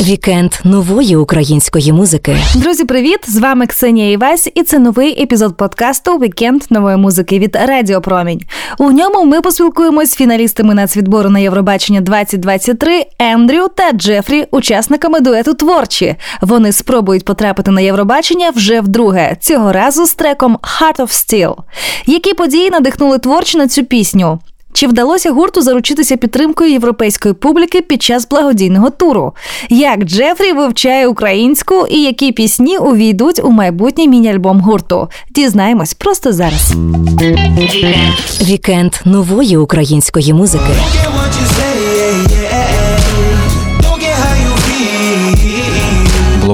Вікенд нової української музики. Друзі, привіт! З вами Ксенія Івась, і це новий епізод подкасту Вікенд нової музики від Радіо Промінь. У ньому ми поспілкуємось з фіналістами нацвідбору на Євробачення 2023 Ендрю та Джефрі, учасниками дуету творчі. Вони спробують потрапити на Євробачення вже вдруге. Цього разу з треком Heart of Steel. Які події надихнули творчі на цю пісню? Чи вдалося гурту заручитися підтримкою європейської публіки під час благодійного туру? Як Джефрі вивчає українську і які пісні увійдуть у майбутній міні-альбом гурту? Дізнаємось просто зараз. Вікенд нової української музики.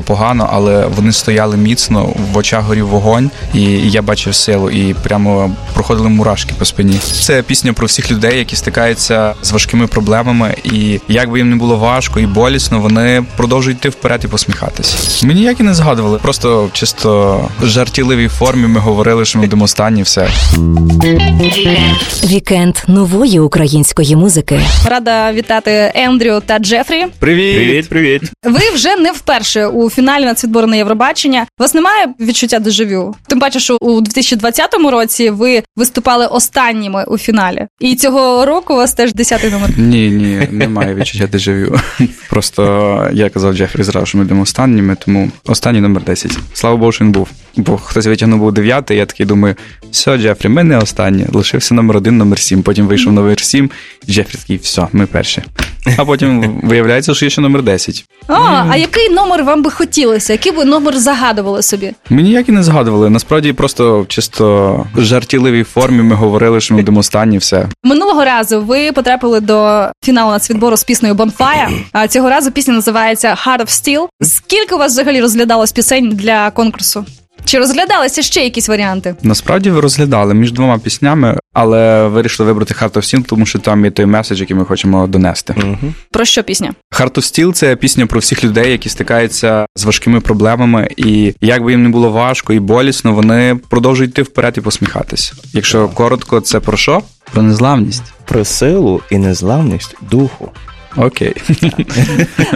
Погано, але вони стояли міцно, в очах горів вогонь, і я бачив силу, і прямо проходили мурашки по спині. Це пісня про всіх людей, які стикаються з важкими проблемами, і як би їм не було важко і болісно, вони продовжують йти вперед і посміхатись. Ми ніяк і не згадували, просто чисто жартівливій формі ми говорили, що ми будемо останні, все. Вікенд нової української музики. Рада вітати Ендрю та Джефрі. Привіт! Привіт, привіт. Ви вже не вперше у фіналі нацвідбору на Євробачення. У вас немає відчуття дежавю? Тим паче, що у 2020 році ви виступали останніми у фіналі, і цього року у вас теж 10-й номер. Ні, ні, немає відчуття дежавю. Просто я казав Джефрі зразу, що ми йдемо останніми, тому останній номер 10. Слава Богу, що він був. Бо хтось витягнув був дев'ятий, я такий думаю, все, Джефрі, ми не останні. Лишився номер один, номер сім. Потім вийшов номер сім, Джефрі такий, все, ми перші. А потім виявляється, що є ще номер 10. А, а який номер вам би хотілося? Який би номер загадували собі? Ми ніяк і не згадували. Насправді просто в чисто жартівливій формі ми говорили, що ми будемо останні, все. Минулого разу ви потрапили до фіналу нацвідбору з піснею Bonfire, А цього разу пісня називається Heart of Steel. Скільки у вас взагалі розглядалось пісень для конкурсу? Чи розглядалися ще якісь варіанти? Насправді ви розглядали між двома піснями, але вирішили вибрати Heart of Steel, тому що там є той меседж, який ми хочемо донести. Угу. Про що пісня? Heart of Steel – це пісня про всіх людей, які стикаються з важкими проблемами, і як би їм не було важко і болісно, вони продовжують йти вперед і посміхатися. Якщо коротко, це про що? Про незламність. Про силу і незламність духу. Окей.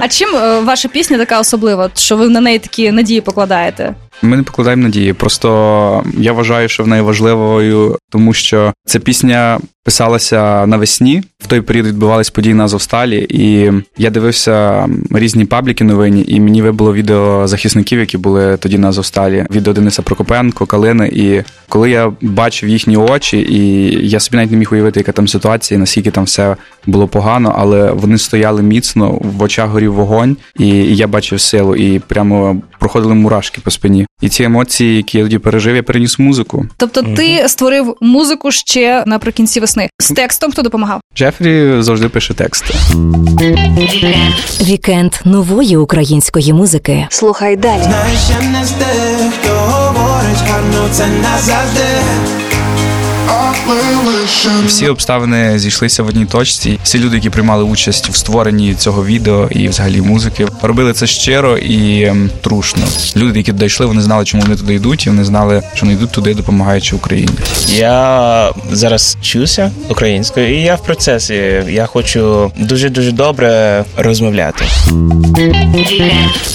А чим е, ваша пісня така особлива, що ви на неї такі надії покладаєте? Ми не покладаємо надії. Просто я вважаю, що вона є важливою, тому що ця пісня писалася навесні. В той період відбувались події на Азовсталі, і я дивився різні пабліки новині, і мені вибуло відео захисників, які були тоді на Азовсталі. Відео Дениса Прокопенко, Калини. І коли я бачив їхні очі, і я собі навіть не міг уявити, яка там ситуація, наскільки там все було погано, але вони стояли міцно, в очах горів вогонь, і я бачив силу, і прямо проходили мурашки по спині. І ці емоції, які я тоді пережив, я переніс музику. Тобто, ти створив музику ще наприкінці весни з текстом, хто допомагав? Джефрі завжди пише тексти. Вікенд нової української музики. Слухай далі. Знаєш, я не здих, хто говорить гарно, це назавжди. Всі обставини зійшлися в одній точці. Всі люди, які приймали участь в створенні цього відео і взагалі музики, робили це щиро і ем, трушно. Люди, які туди йшли, вони знали, чому вони туди йдуть, і вони знали, що вони йдуть туди, допомагаючи Україні. Я зараз вчуся українською, і я в процесі. Я хочу дуже дуже добре розмовляти.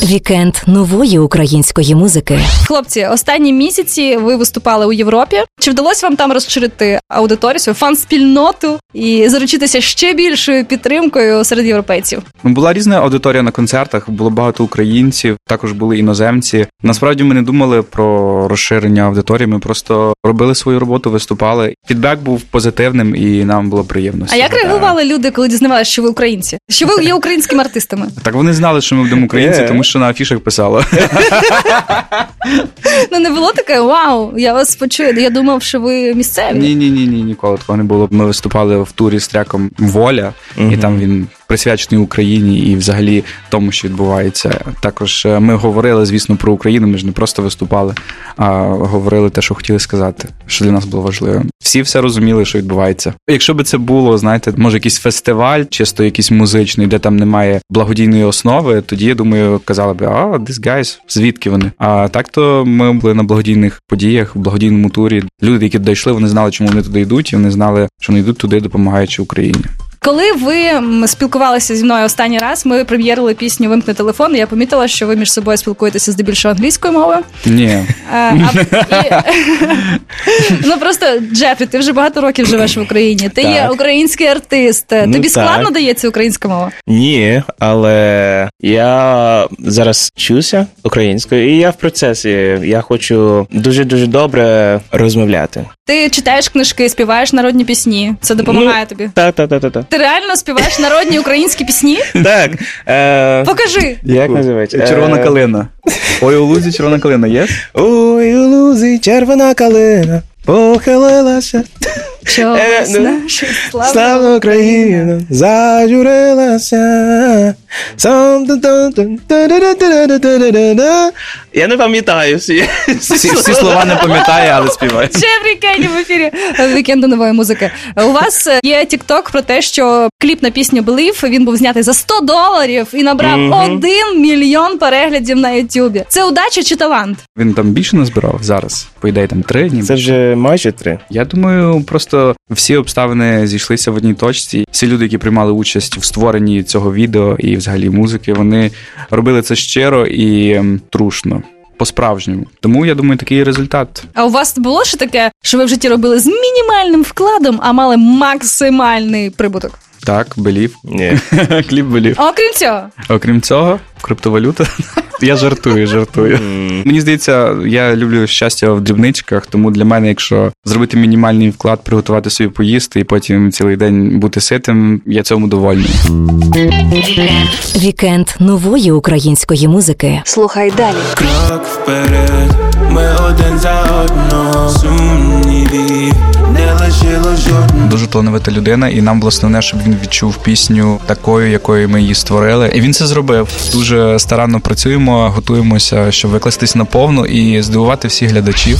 Вікенд нової української музики. Хлопці, останні місяці ви виступали у Європі. Чи вдалося вам там розширити аудиторію, свою фан-спільноту і заручитися ще більшою підтримкою серед європейців? Ну, Була різна аудиторія на концертах, було багато українців, також були іноземці. Насправді ми не думали про розширення аудиторії. Ми просто робили свою роботу, виступали. Фідбек був позитивним, і нам було приємно. А як реагували люди, коли дізнавалися, що ви українці? Що ви є українськими артистами? Так вони знали, що ми будемо українці, Е. тому що на афішах писало. Ну не було таке вау, я вас почую. Я думав, що ви місцеві. Ні, ні, ні, ні, ніколи такого не було. Ми виступали в турі з треком Воля, і там він присвячений Україні і взагалі тому, що відбувається. Також е, ми говорили, звісно, про Україну. Ми ж не просто виступали, а говорили те, що хотіли сказати, що для нас було важливо. Всі все розуміли, що відбувається. Якщо би це було, знаєте, може якийсь фестиваль, чисто якийсь музичний, де там немає благодійної основи, тоді я думаю, казали би, а this guys, звідки вони? А так то ми були на благодійних подіях, в благодійному турі. Люди, які туди йшли, вони знали, чому вони туди йдуть, і вони знали, що вони йдуть туди, допомагаючи Україні. Коли ви спілкувалися зі мною останній раз, ми прем'єрили пісню Вимкни телефон. і Я помітила, що ви між собою спілкуєтеся здебільшого англійською мовою. Ні. Е, а, і, ну просто Джефрі, ти вже багато років живеш в Україні. Ти є український артист. Ну, Тобі складно так. дається українська мова? Ні, але я зараз вчуся українською, і я в процесі. Я хочу дуже дуже добре розмовляти. Ти читаєш книжки, співаєш народні пісні. Це допомагає тобі. Так, так, так, так, так. Ти реально співаєш народні українські пісні? Так. Е, Покажи. як називається? Червона Е, калина. Ой, у лузі червона калина є? Ой, у лузі червона калина похилилася. Чогось Е, ну, наша слава. Слава Україна, зажурилася. Я не пам'ятаю всі. Всі, всі слова не пам'ятає, але співає. Джефрі Кенні в ефірі вікенду нової музики. У вас е, є тікток про те, що кліп на пісню Believe, він був знятий за 100 доларів і набрав один мільйон переглядів на Ютубі. Це удача чи талант? Він там більше назбирав зараз. По ідеї там три ніби. Це вже майже три. Я думаю, просто всі обставини зійшлися в одній точці. Всі люди, які приймали участь в створенні цього відео і взагалі музики, вони робили це щиро і ем, трушно. По-справжньому. Тому я думаю, такий результат. А у вас було ще таке, що ви в житті робили з мінімальним вкладом, а мали максимальний прибуток? Так, белів. Ні. Кліп белів. А окрім цього, Окрім цього, криптовалюта. Я жартую, жартую. Мені здається, я люблю щастя в дрібничках, тому для мене, якщо зробити мінімальний вклад, приготувати собі поїсти і потім цілий день бути ситим, я цьому довольний. Вікенд нової української музики. Слухай далі. Крок вперед, ми один за одного сумнівів, не лишило жодного. Дуже талановита людина, і нам було основне, щоб він відчув пісню такою, якою ми її створили. І він це зробив. Дуже старанно працюємо, готуємося, щоб викластись на повну і здивувати всіх глядачів.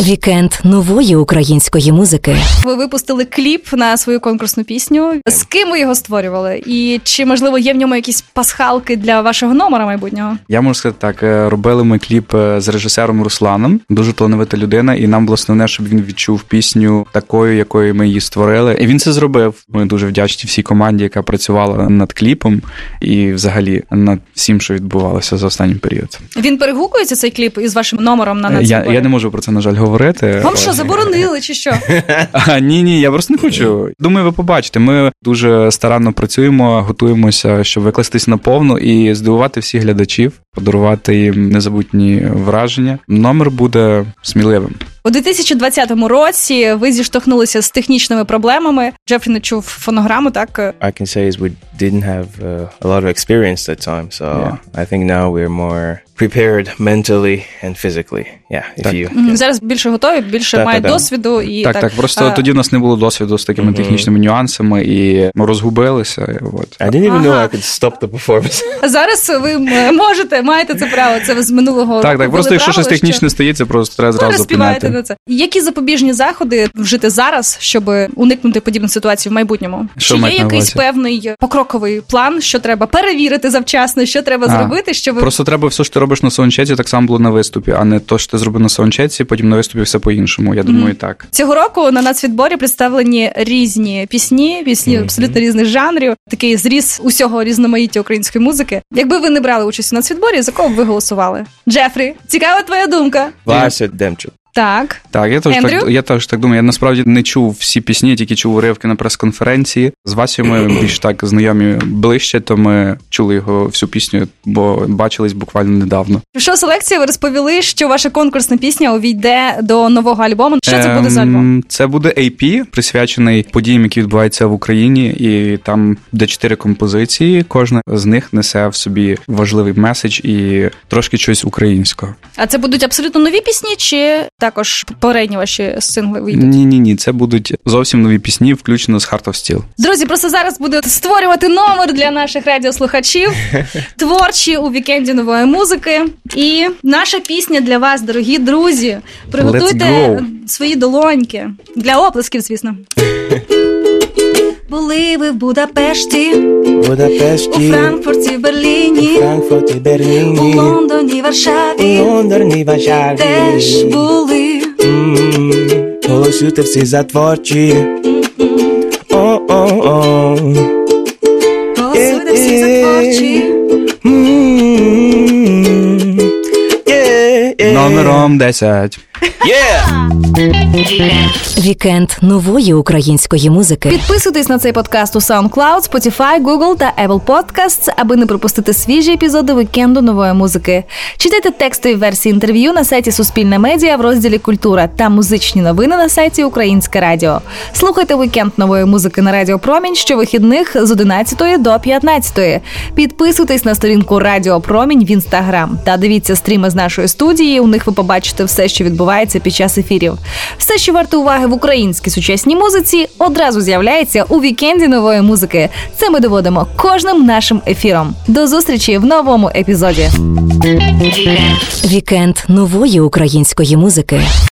Вікенд нової української музики. ви випустили кліп на свою конкурсну пісню. З ким ви його створювали? І чи можливо є в ньому якісь пасхалки для вашого номера майбутнього? Я можу сказати так: е, робили ми кліп з режисером Русланом, дуже талановита людина, і нам було основне, щоб він відчув пісню такою, якою ми її створили. І він це зробив. Ми дуже вдячні всій команді, яка працювала над кліпом, і взагалі над всім, що відбувалося за останній період. Він перегукується цей кліп із вашим номером на Е, Я, я не можу про це на жаль говорити. Вам що заборонили чи що? А, ні, ні, я просто не хочу. Думаю, ви побачите. Ми дуже старанно працюємо, готуємося, щоб викластись наповну і здивувати всіх глядачів, подарувати їм незабутні враження. Номер буде сміливим. У 2020 році ви зіштовхнулися з технічними проблемами. Джефрі не чув фонограму, так I can say is we didn't have uh, a lot of experience that time, so Yeah. I think now we're more prepared mentally and physically. Yeah, if Так. you. Мгм, зараз більше готові, більше Так, так, так. досвіду і так, так, просто а, тоді в нас не було досвіду з такими Мгм. технічними нюансами, і ми розгубилися. От. I didn't even know I could stop the performance. А зараз ви можете, маєте це право. Це ви з минулого Так, року так, просто якщо щось технічне стається, просто треба зразу зупиняти. На це. Які запобіжні заходи вжити зараз, щоб уникнути подібних ситуацій в майбутньому? Що Чи є якийсь увазі? певний покроковий план, що треба перевірити завчасно, що треба А, зробити, щоб Просто треба все, що ти робиш на саундчеці, так само було на виступі, а не то, що ти зробив на саундчеці, потім на виступі все по-іншому. Я думаю, так. Цього року на нацвідборі представлені різні пісні, пісні Мгм. абсолютно різних жанрів, такий зріз усього різноманіття української музики. Якби ви не брали участь у нацвідборі, за кого б ви голосували? Джефрі, цікава твоя думка. Вася Демчук. Так, Так, я теж так, я теж так думаю. Я насправді не чув всі пісні, я тільки чув уривки на прес-конференції. З Васю ми більш так знайомі ближче, то ми чули його всю пісню, бо бачились буквально недавно. шоу селекції ви розповіли, що ваша конкурсна пісня увійде до нового альбому. Що це буде за альбом? Ем, Це буде AP, присвячений подіям, які відбуваються в Україні, і там буде чотири композиції. Кожна з них несе в собі важливий меседж і трошки щось українського. А це будуть абсолютно нові пісні, чи також попередні ваші сингли вийдуть? Ні, ні, ні, це будуть зовсім нові пісні, включно з Heart of Steel. Друзі, просто зараз буду створювати номер для наших радіослухачів, творчі у вікенді нової музики. І наша пісня для вас, дорогі друзі. Приготуйте свої долоньки для оплесків, звісно. Були ви в Будапешті, Будапешті, у Франкфурті, Берліні, Франкфурті, у Лондоні, Варшаві. Лондоні, Варшаві. Теж були. М, Голосуйте всі за творчі. О, о, О-о. Голосуйте всі за творчі. М. Yeah, yeah. Номером 10. Yeah! Вікенд нової української музики. Підписуйтесь на цей подкаст у SoundCloud, Spotify, Google та Apple Podcasts, аби не пропустити свіжі епізоди вікенду нової музики. Читайте текстові версії інтерв'ю на сайті Суспільне медіа в розділі Культура та музичні новини на сайті Українське Радіо. Слухайте вікенд нової музики на Радіо Промінь щовихідних з 11 до 15. Підписуйтесь на сторінку Радіо Промінь в інстаграм та дивіться стріми з нашої студії. У них ви побачите все, що відбувається під час ефірів. Все, що варто уваги в українській сучасній музиці, одразу з'являється у вікенді нової музики. Це ми доводимо кожним нашим ефіром. До зустрічі в новому епізоді. Вікенд нової української музики.